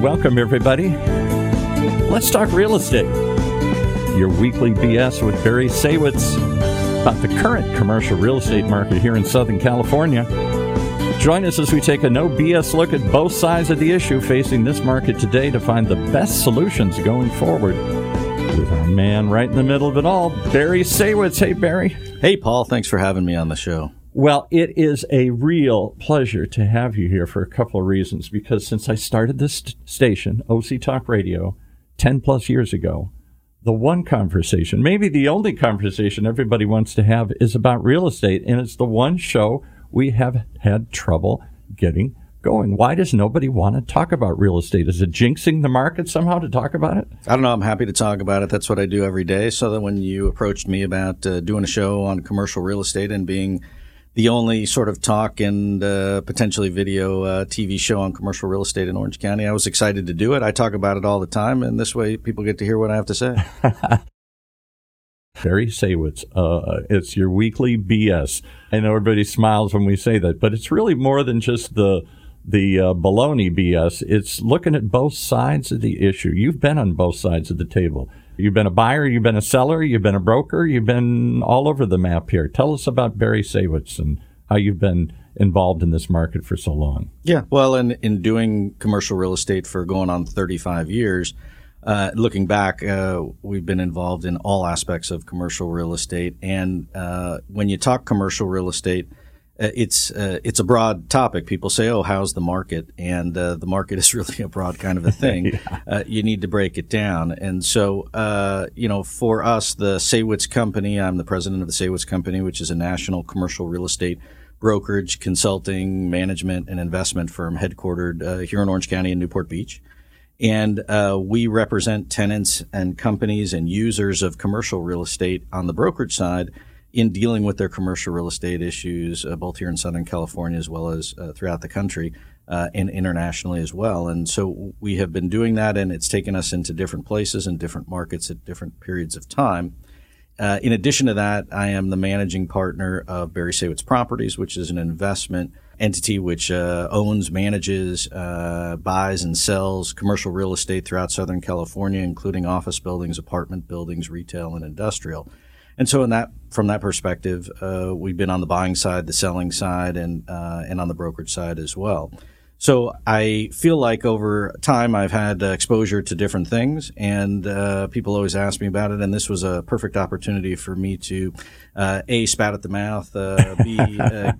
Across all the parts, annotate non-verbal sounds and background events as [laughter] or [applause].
welcome everybody. Let's talk real estate. Your weekly BS with Barry Saywitz about the current commercial real estate market here in Southern California. Join us as we take a no BS look at both sides of the issue facing this market today to find the best solutions going forward. With our man right in the middle of it all, Barry Saywitz. Hey, Barry. Hey, Paul. Thanks for having me on the show. Well, it is a real pleasure to have you here for a couple of reasons. Because since I started this station, OC Talk Radio, 10 plus years ago, the one conversation, maybe the only conversation everybody wants to have is about real estate. And it's the one show we have had trouble getting going. Why does nobody want to talk about real estate? Is it jinxing the market somehow to talk about it? I don't know. I'm happy to talk about it. That's what I do every day. So that when you approached me about uh, doing a show on commercial real estate and being the only sort of talk and uh, potentially video uh, TV show on commercial real estate in Orange County. I was excited to do it. I talk about it all the time, and this way people get to hear what I have to say. [laughs] Barry Saywitz, uh, it's your weekly BS. I know everybody smiles when we say that, but it's really more than just the the uh, baloney BS. It's looking at both sides of the issue. You've been on both sides of the table. You've been a buyer, you've been a seller, you've been a broker, you've been all over the map here. Tell us about Barry Saywitz and how you've been involved in this market for so long. Yeah, well, in, in doing commercial real estate for going on 35 years, uh, looking back, uh, we've been involved in all aspects of commercial real estate. And uh, when you talk commercial real estate, it's uh, it's a broad topic. People say, "Oh, how's the market?" And uh, the market is [laughs] really a broad kind of a thing. [laughs] yeah. uh, you need to break it down. And so, uh, you know, for us, the Saywitz Company, I'm the president of the Saywitz Company, which is a national commercial real estate brokerage, consulting, management, and investment firm headquartered uh, here in Orange County in Newport Beach. And we represent tenants and companies and users of commercial real estate on the brokerage side in dealing with their commercial real estate issues, uh, both here in Southern California as well as uh, throughout the country uh, and internationally as well. And so we have been doing that, and it's taken us into different places and different markets at different periods of time. Uh, in addition to that, I am the managing partner of Barry Saywitz Properties, which is an investment entity which uh, owns, manages, uh, buys, and sells commercial real estate throughout Southern California, including office buildings, apartment buildings, retail, and industrial. And so, in that from that perspective, uh, we've been on the buying side, the selling side, and uh, and on the brokerage side as well. So I feel like over time I've had uh, exposure to different things, and uh, people always ask me about it. And this was a perfect opportunity for me to uh, a spat at the mouth, uh, b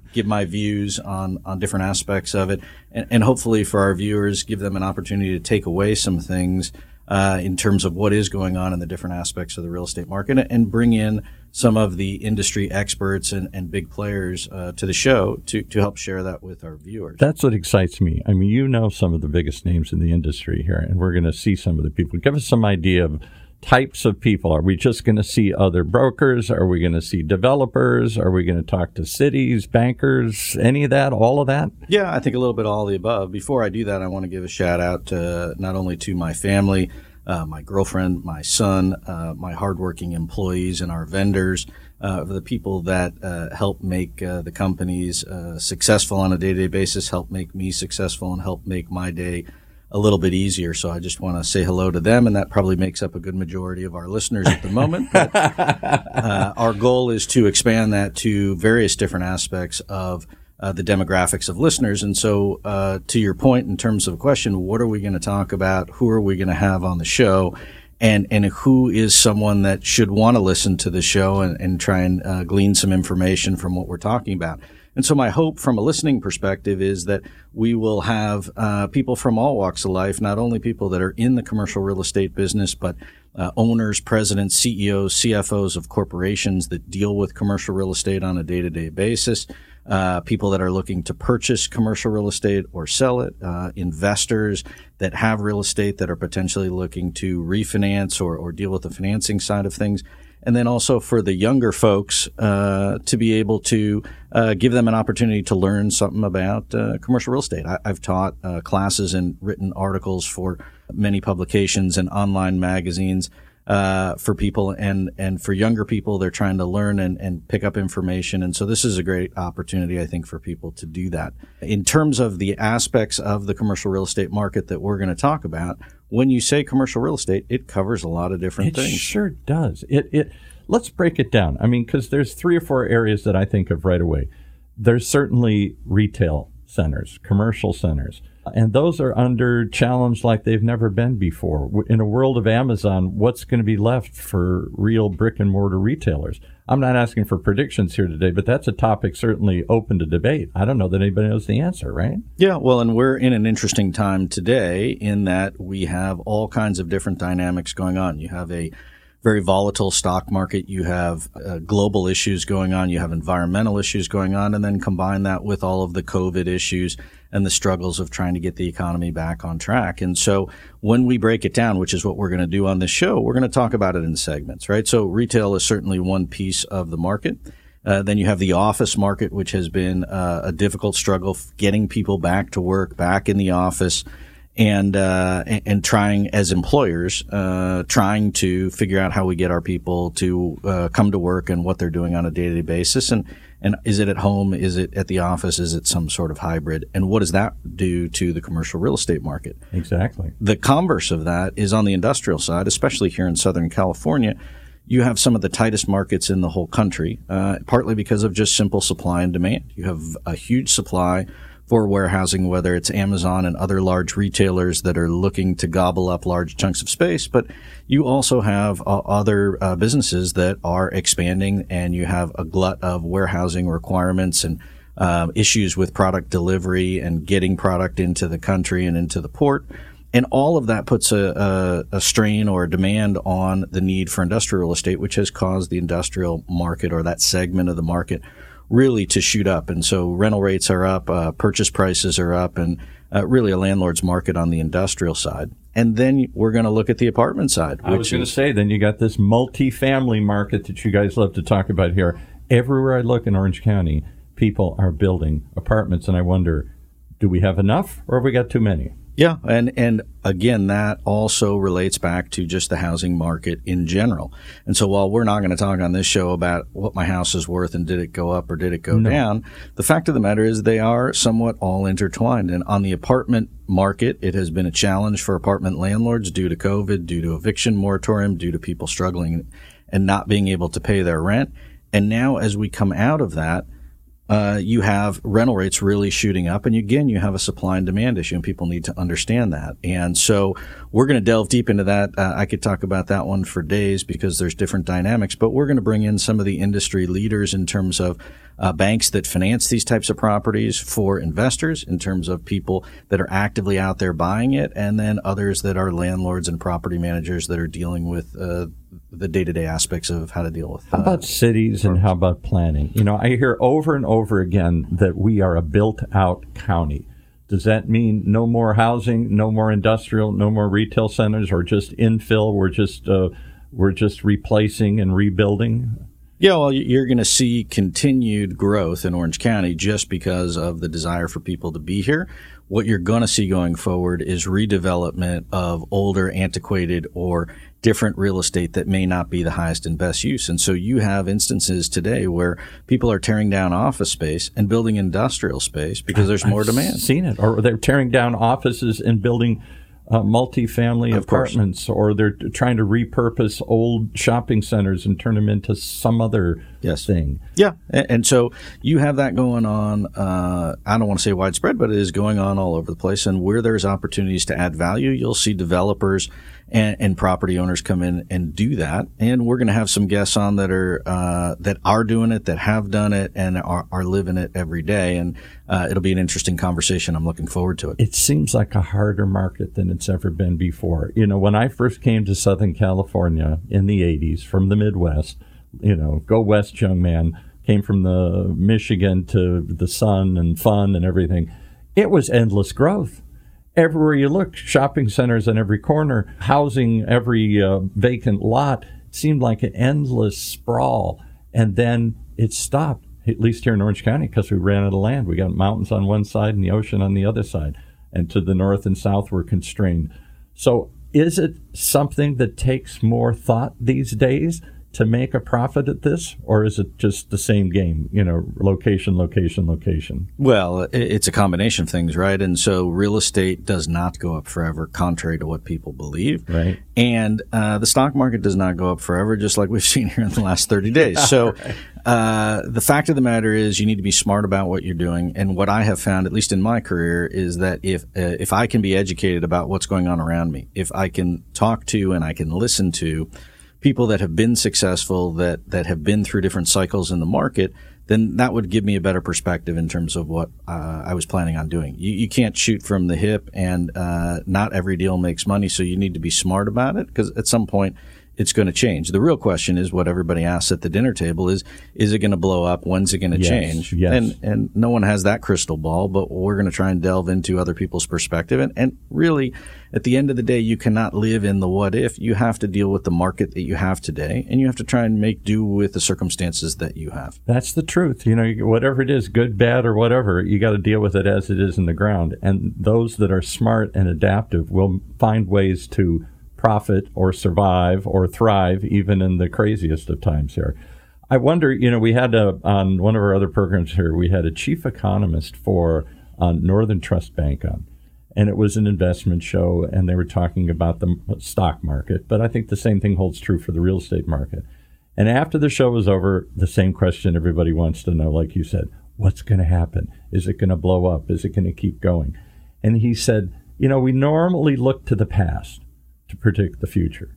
[laughs] give my views on on different aspects of it, and, and hopefully for our viewers, give them an opportunity to take away some things uh, in terms of what is going on in the different aspects of the real estate market and bring in some of the industry experts and, and big players uh, to the show to, to help share that with our viewers. That's what excites me. I mean, you know some of the biggest names in the industry here, and we're going to see some of the people. Give us some idea of types of people? Are we just going to see other brokers? Are we going to see developers? Are we going to talk to cities, bankers, any of that, all of that? Yeah, I think a little bit all the above. Before I do that, I want to give a shout out to, not only to my family, uh, my girlfriend, my son, uh, my hardworking employees, and our vendors, uh, the people that uh, help make uh, the companies uh, successful on a day to day basis, help make me successful, and help make my day a little bit easier. So I just want to say hello to them, and that probably makes up a good majority of our listeners at the moment. But [laughs] uh, our goal is to expand that to various different aspects of uh, the demographics of listeners. And so, uh, to your point, in terms of a question, what are we going to talk about? Who are we going to have on the show? And, and who is someone that should want to listen to the show and, and try and uh, glean some information from what we're talking about? And so my hope from a listening perspective is that we will have uh, people from all walks of life, not only people that are in the commercial real estate business, but uh, owners, presidents, CEOs, CFOs of corporations that deal with commercial real estate on a day-to-day basis. Uh, people that are looking to purchase commercial real estate or sell it, uh, investors that have real estate that are potentially looking to refinance or, or deal with the financing side of things and then also for the younger folks uh, to be able to uh, give them an opportunity to learn something about uh, commercial real estate. I, have taught uh, classes and written articles for many publications and online magazines. Uh, for people and and for younger people they're trying to learn and, and pick up information. And so this is a great opportunity i think for people to do that. In terms of the aspects of the commercial real estate market that we're going to talk about when you say commercial real estate it covers a lot of different it things. sure does. It it let's break it down. I mean because there's three or four areas that i think of right away. There's certainly retail centers commercial centers and those are under challenge like they've never been before. In a world of Amazon, what's going to be left for real brick and mortar retailers? I'm not asking for predictions here today, but that's a topic certainly open to debate. I don't know that anybody knows the answer, right? Yeah, well, and we're in an interesting time today in that we have all kinds of different dynamics going on. You have a very volatile stock market. You have uh, global issues going on. You have environmental issues going on. And then combine that with all of the COVID issues and the struggles of trying to get the economy back on track. And so when we break it down, which is what we're going to do on this show, we're going to talk about it in segments, right? So retail is certainly one piece of the market. Uh, then you have the office market, which has been uh, a difficult struggle getting people back to work, back in the office and uh, and trying as employers uh, trying to figure out how we get our people to uh, come to work and what they're doing on a day to day basis. And and is it at home? Is it at the office? Is it some sort of hybrid? And what does that do to the commercial real estate market? Exactly. The converse of that is on the industrial side especially here in southern california you have some of the tightest markets in the whole country uh, partly because of just simple supply and demand. You have a huge supply for warehousing, whether it's Amazon and other large retailers that are looking to gobble up large chunks of space. But you also have uh, other uh, businesses that are expanding and you have a glut of warehousing requirements and um, issues with product delivery and getting product into the country and into the port. And all of that puts a, a, a, strain or a demand on the need for industrial estate, which has caused the industrial market or that segment of the market really to shoot up. And so rental rates are up, uh, purchase prices are up, and uh, really a landlord's market on the industrial side. And then we're going to look at the apartment side. I was going to say, then you got this multi-family market that you guys love to talk about here. Everywhere I look in Orange County, people are building apartments, and I wonder, do we have enough, or have we got too many? Yeah, and and again, that also relates back to just the housing market in general. And so, while we're not going to talk on this show about what my house is worth and did it go up or did it go no. down, the fact of the matter is they are somewhat all intertwined. And on the apartment market, it has been a challenge for apartment landlords due to COVID, due to eviction moratorium, due to people struggling and not being able to pay their rent. And now, as we come out of that, uh, you have rental rates really shooting up. And again, you have a supply and demand issue, and people need to understand that. And so we're going to delve deep into that. Uh, I could talk about that one for days because there's different dynamics, but we're going to bring in some of the industry leaders in terms of uh, banks that finance these types of properties for investors in terms of people that are actively out there buying it, and then others that are landlords and property managers that are dealing with uh, the day-to-day aspects of how to deal with. Uh, how about cities and how about planning? You know, I hear over and over again that we are a built-out county. Does that mean no more housing, no more industrial, no more retail centers, or just infill? We're just uh, we're just replacing and rebuilding. Yeah, well, you're going to see continued growth in Orange County just because of the desire for people to be here. What you're going to see going forward is redevelopment of older, antiquated, or different real estate that may not be the highest and best use. And so you have instances today where people are tearing down office space and building industrial space because there's more I've demand. Seen it, or they're tearing down offices and building uh, multi-family of apartments, course. or they're trying to repurpose old shopping centers and turn them into some other yes. thing. Yeah, and, and so you have that going on. Uh, I don't want to say widespread, but it is going on all over the place. And where there's opportunities to add value, you'll see developers and, and property owners come in and do that. And we're going to have some guests on that are uh, that are doing it, that have done it, and are, are living it every day. And uh, it'll be an interesting conversation. I'm looking forward to it. It seems like a harder market than it's ever been before. You know, when I first came to Southern California in the 80s from the Midwest, you know, go west, young man. Came from the Michigan to the sun and fun and everything. It was endless growth everywhere you look, shopping centers on every corner, housing every uh, vacant lot. Seemed like an endless sprawl. And then it stopped, at least here in Orange County, because we ran out of land. We got mountains on one side and the ocean on the other side. And to the north and south, we're constrained. So is it something that takes more thought these days to make a profit at this, or is it just the same game? You know, location, location, location. Well, it's a combination of things, right? And so real estate does not go up forever, contrary to what people believe. Right. And uh, the stock market does not go up forever, just like we've [laughs] seen here in the last 30 days. [laughs] So right. uh, the fact of the matter is, you need to be smart about what you're doing. And what I have found, at least in my career, is that if uh, if I can be educated about what's going on around me, if I can talk to and I can listen to people that have been successful, that that have been through different cycles in the market, then that would give me a better perspective in terms of what uh, I was planning on doing. You, you, can't shoot from the hip, and uh, not every deal makes money, so you need to be smart about it because at some point it's going to change. The real question is what everybody asks at the dinner table is, is it going to blow up? When's it going to yes, change? Yes. And, and no one has that crystal ball, but we're going to try and delve into other people's perspective. And, and really, at the end of the day, you cannot live in the what if. You have to deal with the market that you have today, and you have to try and make do with the circumstances that you have. That's the truth. You know, whatever it is, good, bad, or whatever, you got to deal with it as it is in the ground. And those that are smart and adaptive will find ways to profit or survive or thrive even in the craziest of times here. I wonder, you know, we had a, on one of our other programs here, we had a chief economist for uh, Northern Trust Bank on, and it was an investment show, and they were talking about the stock market, but I think the same thing holds true for the real estate market. And after the show was over, the same question everybody wants to know, like you said, what's going to happen? Is it going to blow up? Is it going to keep going? And he said, you know, we normally look to the past to predict the future.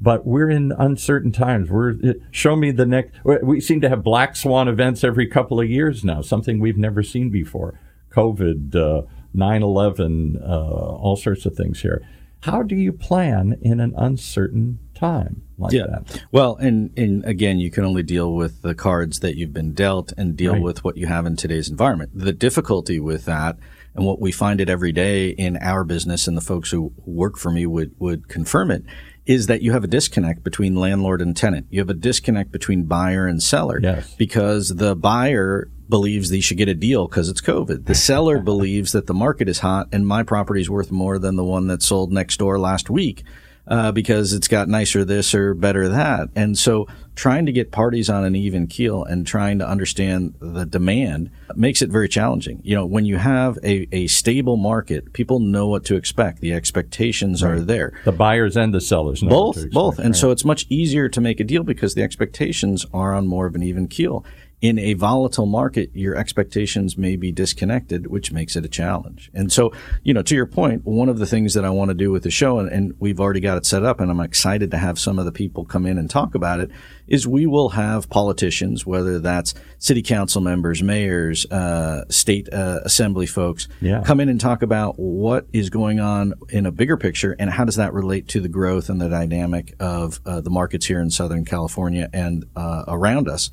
But we're in uncertain times. We're show me the next. We seem to have black swan events every couple of years now, something we've never seen before. COVID, uh, 9/11, uh, all sorts of things here. How do you plan in an uncertain time like yeah. that? Well, and, and again, you can only deal with the cards that you've been dealt and deal right. with what you have in today's environment. The difficulty with that and what we find it every day in our business and the folks who work for me would, would confirm it is that you have a disconnect between landlord and tenant. You have a disconnect between buyer and seller yes. because the buyer believes they should get a deal because it's COVID. The seller [laughs] believes that the market is hot and my property is worth more than the one that sold next door last week uh, because it's got nicer this or better that. And so trying to get parties on an even keel and trying to understand the demand makes it very challenging. You know, when you have a, a stable market, people know what to expect. The expectations right. are there. The buyers and the sellers both, both. And right. so it's much easier to make a deal because the expectations are on more of an even keel in a volatile market, your expectations may be disconnected, which makes it a challenge. And so, you know, to your point, one of the things that I want to do with the show, and, and, we've already got it set up, and I'm excited to have some of the people come in and talk about it, is we will have politicians, whether that's city council members, mayors, uh, state uh, assembly folks, yeah. come in and talk about what is going on in a bigger picture and how does that relate to the growth and the dynamic of uh, the markets here in Southern California and uh, around us.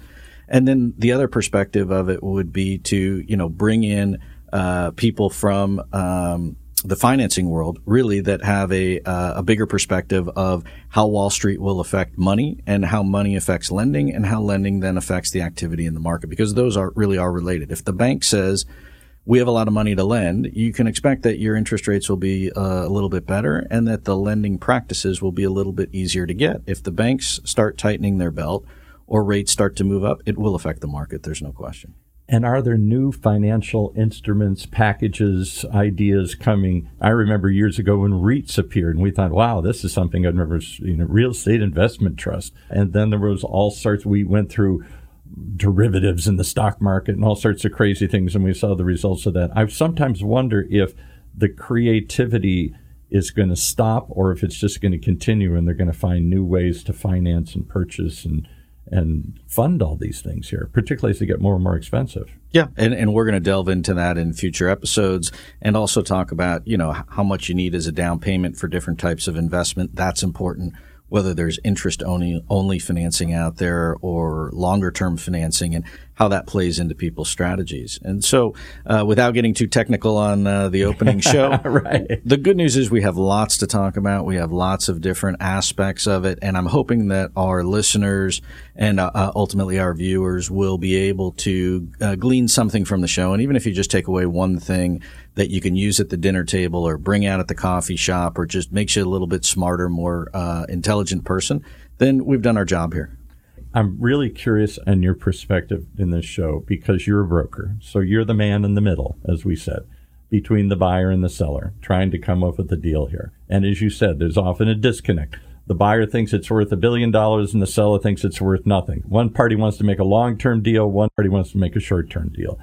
And then the other perspective of it would be to, you know, bring in uh, people from um, the financing world, really, that have a, uh, a bigger perspective of how Wall Street will affect money and how money affects lending and how lending then affects the activity in the market, because those are really are related. If the bank says, we have a lot of money to lend, you can expect that your interest rates will be uh, a little bit better and that the lending practices will be a little bit easier to get. If the banks start tightening their belt, or rates start to move up, it will affect the market. There's no question. And are there new financial instruments, packages, ideas coming? I remember years ago when REITs appeared, and we thought, "Wow, this is something I've never you know, real estate investment trust." And then there was all sorts. We went through derivatives in the stock market and all sorts of crazy things, and we saw the results of that. I sometimes wonder if the creativity is going to stop, or if it's just going to continue, and they're going to find new ways to finance and purchase and and fund all these things here, particularly as they get more and more expensive. Yeah, and, and we're going to delve into that in future episodes and also talk about, you know, how much you need as a down payment for different types of investment. That's important whether there's interest only only financing out there or longer term financing and how that plays into people's strategies. And so, uh, without getting too technical on uh, the opening [laughs] show, right. the good news is we have lots to talk about. We have lots of different aspects of it, and I'm hoping that our listeners and uh, uh, ultimately our viewers will be able to uh, glean something from the show. And even if you just take away one thing that you can use at the dinner table or bring out at the coffee shop or just makes you a little bit smarter, more uh, intelligent person, then we've done our job here. I'm really curious on your perspective in this show because you're a broker. So you're the man in the middle, as we said, between the buyer and the seller, trying to come up with a deal here. And as you said, there's often a disconnect. The buyer thinks it's worth a billion dollars and the seller thinks it's worth nothing. One party wants to make a long term deal, one party wants to make a short term deal.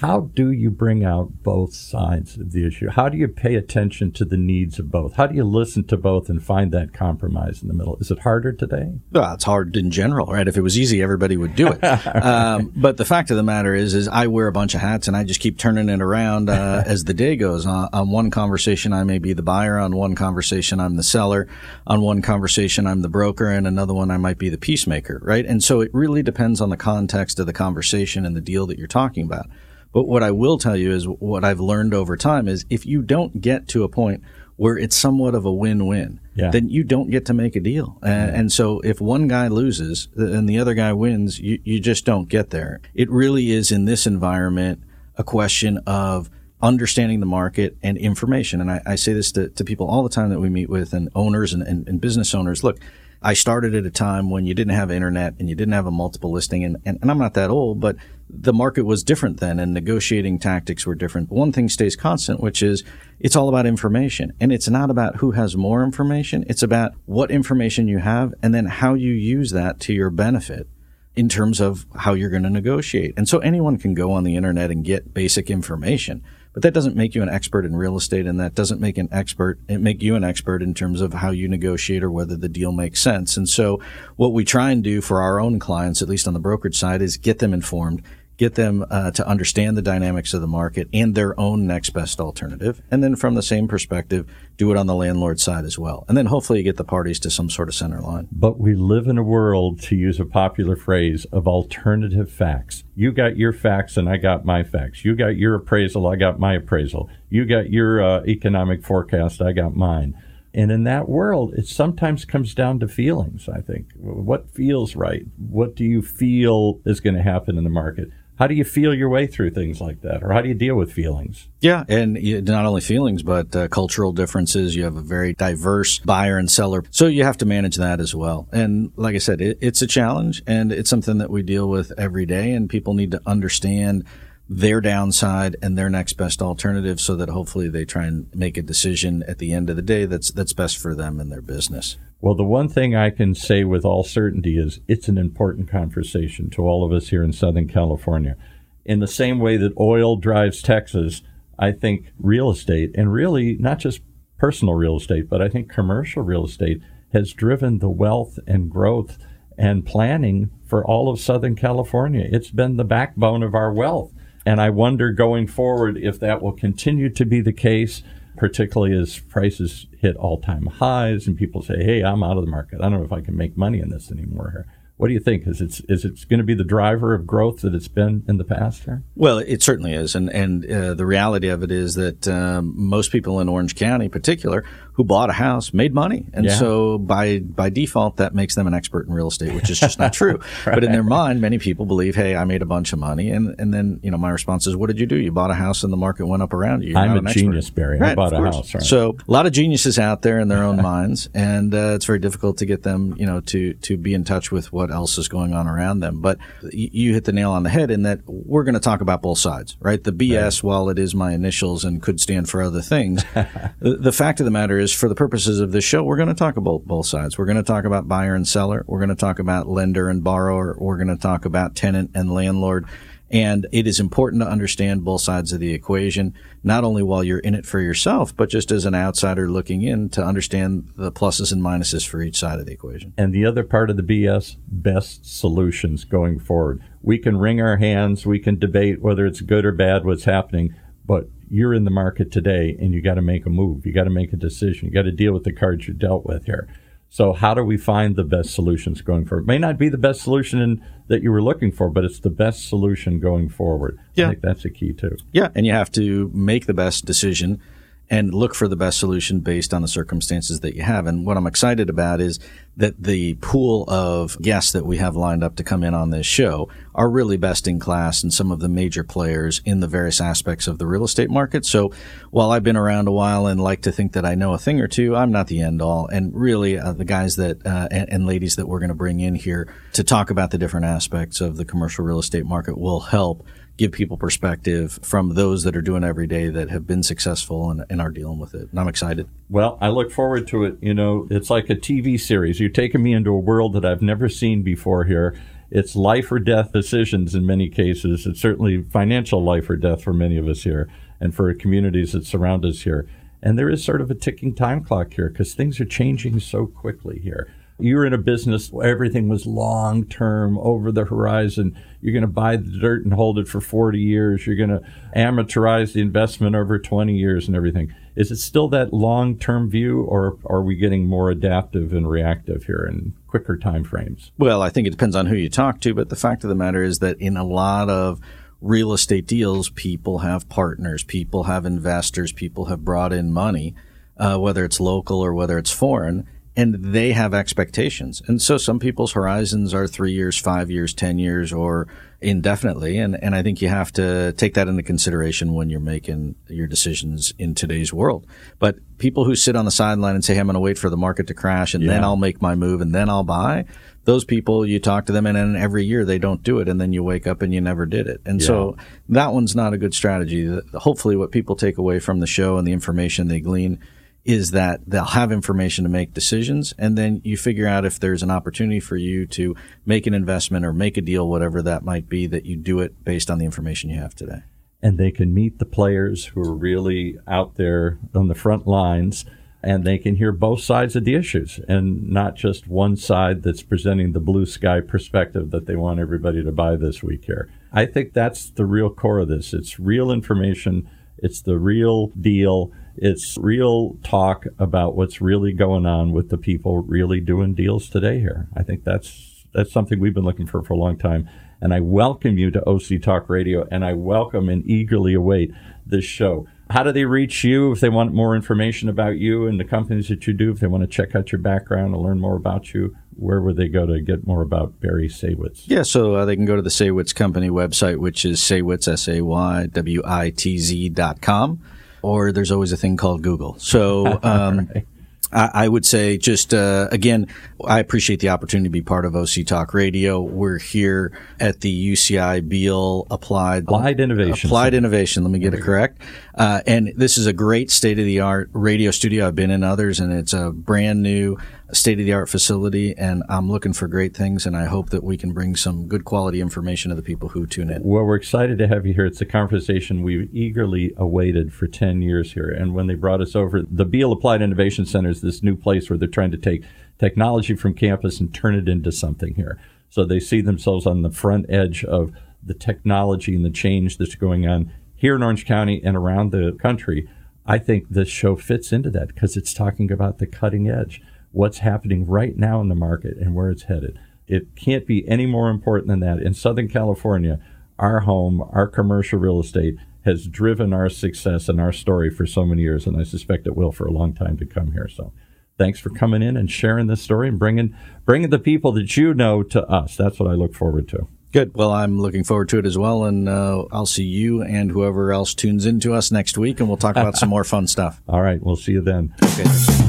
How do you bring out both sides of the issue? How do you pay attention to the needs of both? How do you listen to both and find that compromise in the middle? Is it harder today? Well, it's hard in general, right? If it was easy, everybody would do it. [laughs] um, but the fact of the matter is, is I wear a bunch of hats and I just keep turning it around uh, [laughs] as the day goes. Uh, on one conversation, I may be the buyer. On one conversation, I'm the seller. On one conversation, I'm the broker, and another one, I might be the peacemaker, right? And so it really depends on the context of the conversation and the deal that you're talking about. But what I will tell you is what I've learned over time is if you don't get to a point where it's somewhat of a win-win, yeah. then you don't get to make a deal. And, and, so if one guy loses and the other guy wins, you, you just don't get there. It really is in this environment a question of understanding the market and information. And I, I say this to, to, people all the time that we meet with and owners and, and, and business owners. Look, I started at a time when you didn't have internet and you didn't have a multiple listing. And, and, and, I'm not that old, but the market was different then and negotiating tactics were different. But One thing stays constant, which is it's all about information. And it's not about who has more information. It's about what information you have and then how you use that to your benefit in terms of how you're going to negotiate. And so anyone can go on the internet and get basic information. But that doesn't make you an expert in real estate, and that doesn't make an expert it make you an expert in terms of how you negotiate or whether the deal makes sense. And so, what we try and do for our own clients, at least on the brokerage side, is get them informed, get them uh, to understand the dynamics of the market and their own next best alternative. And then from the same perspective, do it on the landlord side as well. And then hopefully you get the parties to some sort of center line. But we live in a world, to use a popular phrase, of alternative facts. You got your facts and I got my facts. You got your appraisal, I got my appraisal. You got your uh, economic forecast, I got mine. And in that world, it sometimes comes down to feelings, I think. What feels right? What do you feel is going to happen in the market? How do you feel your way through things like that? Or how do you deal with feelings? Yeah and not only feelings but uh, cultural differences. You have a very diverse buyer and seller. So you have to manage that as well. And like i said it, it's a challenge and it's something that we deal with every day and people need to understand their downside and their next best alternative so that hopefully they try and make a decision at the end of the day that's that's best for them and their business. Well, the one thing I can say with all certainty is it's an important conversation to all of us here in Southern California. In the same way that oil drives Texas, I think real estate and really not just personal real estate, but I think commercial real estate has driven the wealth and growth and planning for all of Southern California. It's been the backbone of our wealth. And I wonder going forward if that will continue to be the case, particularly as prices hit all time highs and people say, hey, I'm out of the market. I don't know if I can make money in this anymore. What do you think? Is it is it going to be the driver of growth that it's been in the past here? Well, it certainly is, and and uh, the reality of it is that um, most people in Orange County, in particular, who bought a house made money, and yeah. so by by default, that makes them an expert in real estate, which is just not [laughs] true. right. But in their mind, many people believe, "Hey, I made a bunch of money," and and then you know my response is, "What did you do? You bought a house, and the market went up around you." You're I'm a genius, Barry. Right, I bought a house. Right. So a lot of geniuses out there in their own [laughs] minds, and uh, it's very difficult to get them, you know, to to be in touch with what else is going on around them. But you, you hit the nail on the head in that we're going to talk about both sides, right? The BS, right. while it is my initials and could stand for other things, [laughs] the, the fact of the matter is, for the purposes of this show, we're going to talk about both sides. We're going to talk about buyer and seller. We're going to talk about lender and borrower. We're going to talk about tenant and landlord. And it is important to understand both sides of the equation, not only while you're in it for yourself, but just as an outsider looking in to understand the pluses and minuses for each side of the equation. And the other part of the BS, best solutions going forward. We can wring our hands, we can debate whether it's good or bad what's happening, but you're in the market today and you got to make a move. You got to make a decision. You got to deal with the cards you're dealt with here. So how do we find the best solutions going forward? It may not be the best solution in, that you were looking for, but it's the best solution going forward. Yeah. I think that's a key too. Yeah, and you have to make the best decision and look for the best solution based on the circumstances that you have. And what I'm excited about is that the pool of guests that we have lined up to come in on this show are really best in class and some of the major players in the various aspects of the real estate market. So while I've been around a while and like to think that I know a thing or two, I'm not the end all. And really, uh, the guys that uh, and, and ladies that we're going to bring in here to talk about the different aspects of the commercial real estate market will help give people perspective from those that are doing every day that have been successful and, and, are dealing with it. And I'm excited. Well, I look forward to it. You know, it's like a TV series. You're taking me into a world that I've never seen before here. It's life or death decisions in many cases. It's certainly financial life or death for many of us here and for communities that surround us here. And there is sort of a ticking time clock here because things are changing so quickly here you're in a business where everything was long term, over the horizon. You're going to buy the dirt and hold it for 40 years. You're going to amortize the investment over 20 years and everything. Is it still that long term view, or are we getting more adaptive and reactive here in quicker time frames? Well, I think it depends on who you talk to, but the fact of the matter is that in a lot of real estate deals, people have partners, people have investors, people have brought in money, uh, whether it's local or whether it's foreign and they have expectations. And so some people's horizons are three years, five years, 10 years, or indefinitely. And, and I think you have to take that into consideration when you're making your decisions in today's world. But people who sit on the sideline and say, hey, I'm going to wait for the market to crash and yeah. then I'll make my move and then I'll buy. Those people, you talk to them and then every year they don't do it and then you wake up and you never did it. And yeah. so that one's not a good strategy. Hopefully what people take away from the show and the information they glean is that they'll have information to make decisions and then you figure out if there's an opportunity for you to make an investment or make a deal whatever that might be that you do it based on the information you have today and they can meet the players who are really out there on the front lines and they can hear both sides of the issues and not just one side that's presenting the blue sky perspective that they want everybody to buy this week here. I think that's the real core of this. It's real information, it's the real deal it's real talk about what's really going on with the people really doing deals today here. I think that's that's something we've been looking for for a long time. And I welcome you to OC Talk Radio, and I welcome and eagerly await this show. How do they reach you if they want more information about you and the companies that you do? If they want to check out your background and learn more about you, where would they go to get more about Barry Saywitz? Yeah, so uh, they can go to the Saywitz Company website, which is Saywitz, S A Y W I T Z dot com or there's always a thing called Google. So, [laughs] um, right. I, I, would say just, uh, again, I appreciate the opportunity to be part of OC Talk Radio. We're here at the UCI Beall Applied Applied Innovation Applied Innovation. Let me get it correct. Uh, and this is a great state of the art radio studio. I've been in others, and it's a brand new state of the art facility. And I'm looking for great things, and I hope that we can bring some good quality information to the people who tune in. Well, we're excited to have you here. It's a conversation we've eagerly awaited for 10 years here. And when they brought us over, the Beall Applied Innovation Center is this new place where they're trying to take technology from campus and turn it into something here. So they see themselves on the front edge of the technology and the change that's going on here in Orange County and around the country. I think this show fits into that because it's talking about the cutting edge, what's happening right now in the market and where it's headed. It can't be any more important than that. In Southern California, our home, our commercial real estate has driven our success and our story for so many years, and I suspect it will for a long time to come here. So thanks for coming in and sharing this story and bringing bringing the people that you know to us. That's what I look forward to. Good. Well, I'm looking forward to it as well, and uh, I'll see you and whoever else tunes into us next week, and we'll talk about [laughs] some more fun stuff. All right, we'll see you then. Okay.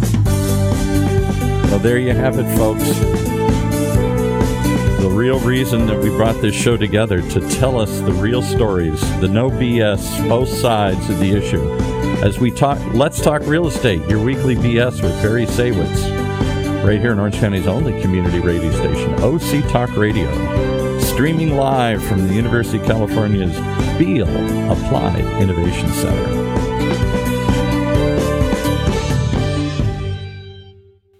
There you have it, folks. The real reason that we brought this show together to tell us the real stories, the no BS, both sides of the issue as we talk, let's talk real estate, your weekly BS with Barry Saywitz, right here in Orange County's only community radio station, OC Talk Radio, streaming live from the University of California's Beall Applied Innovation Center.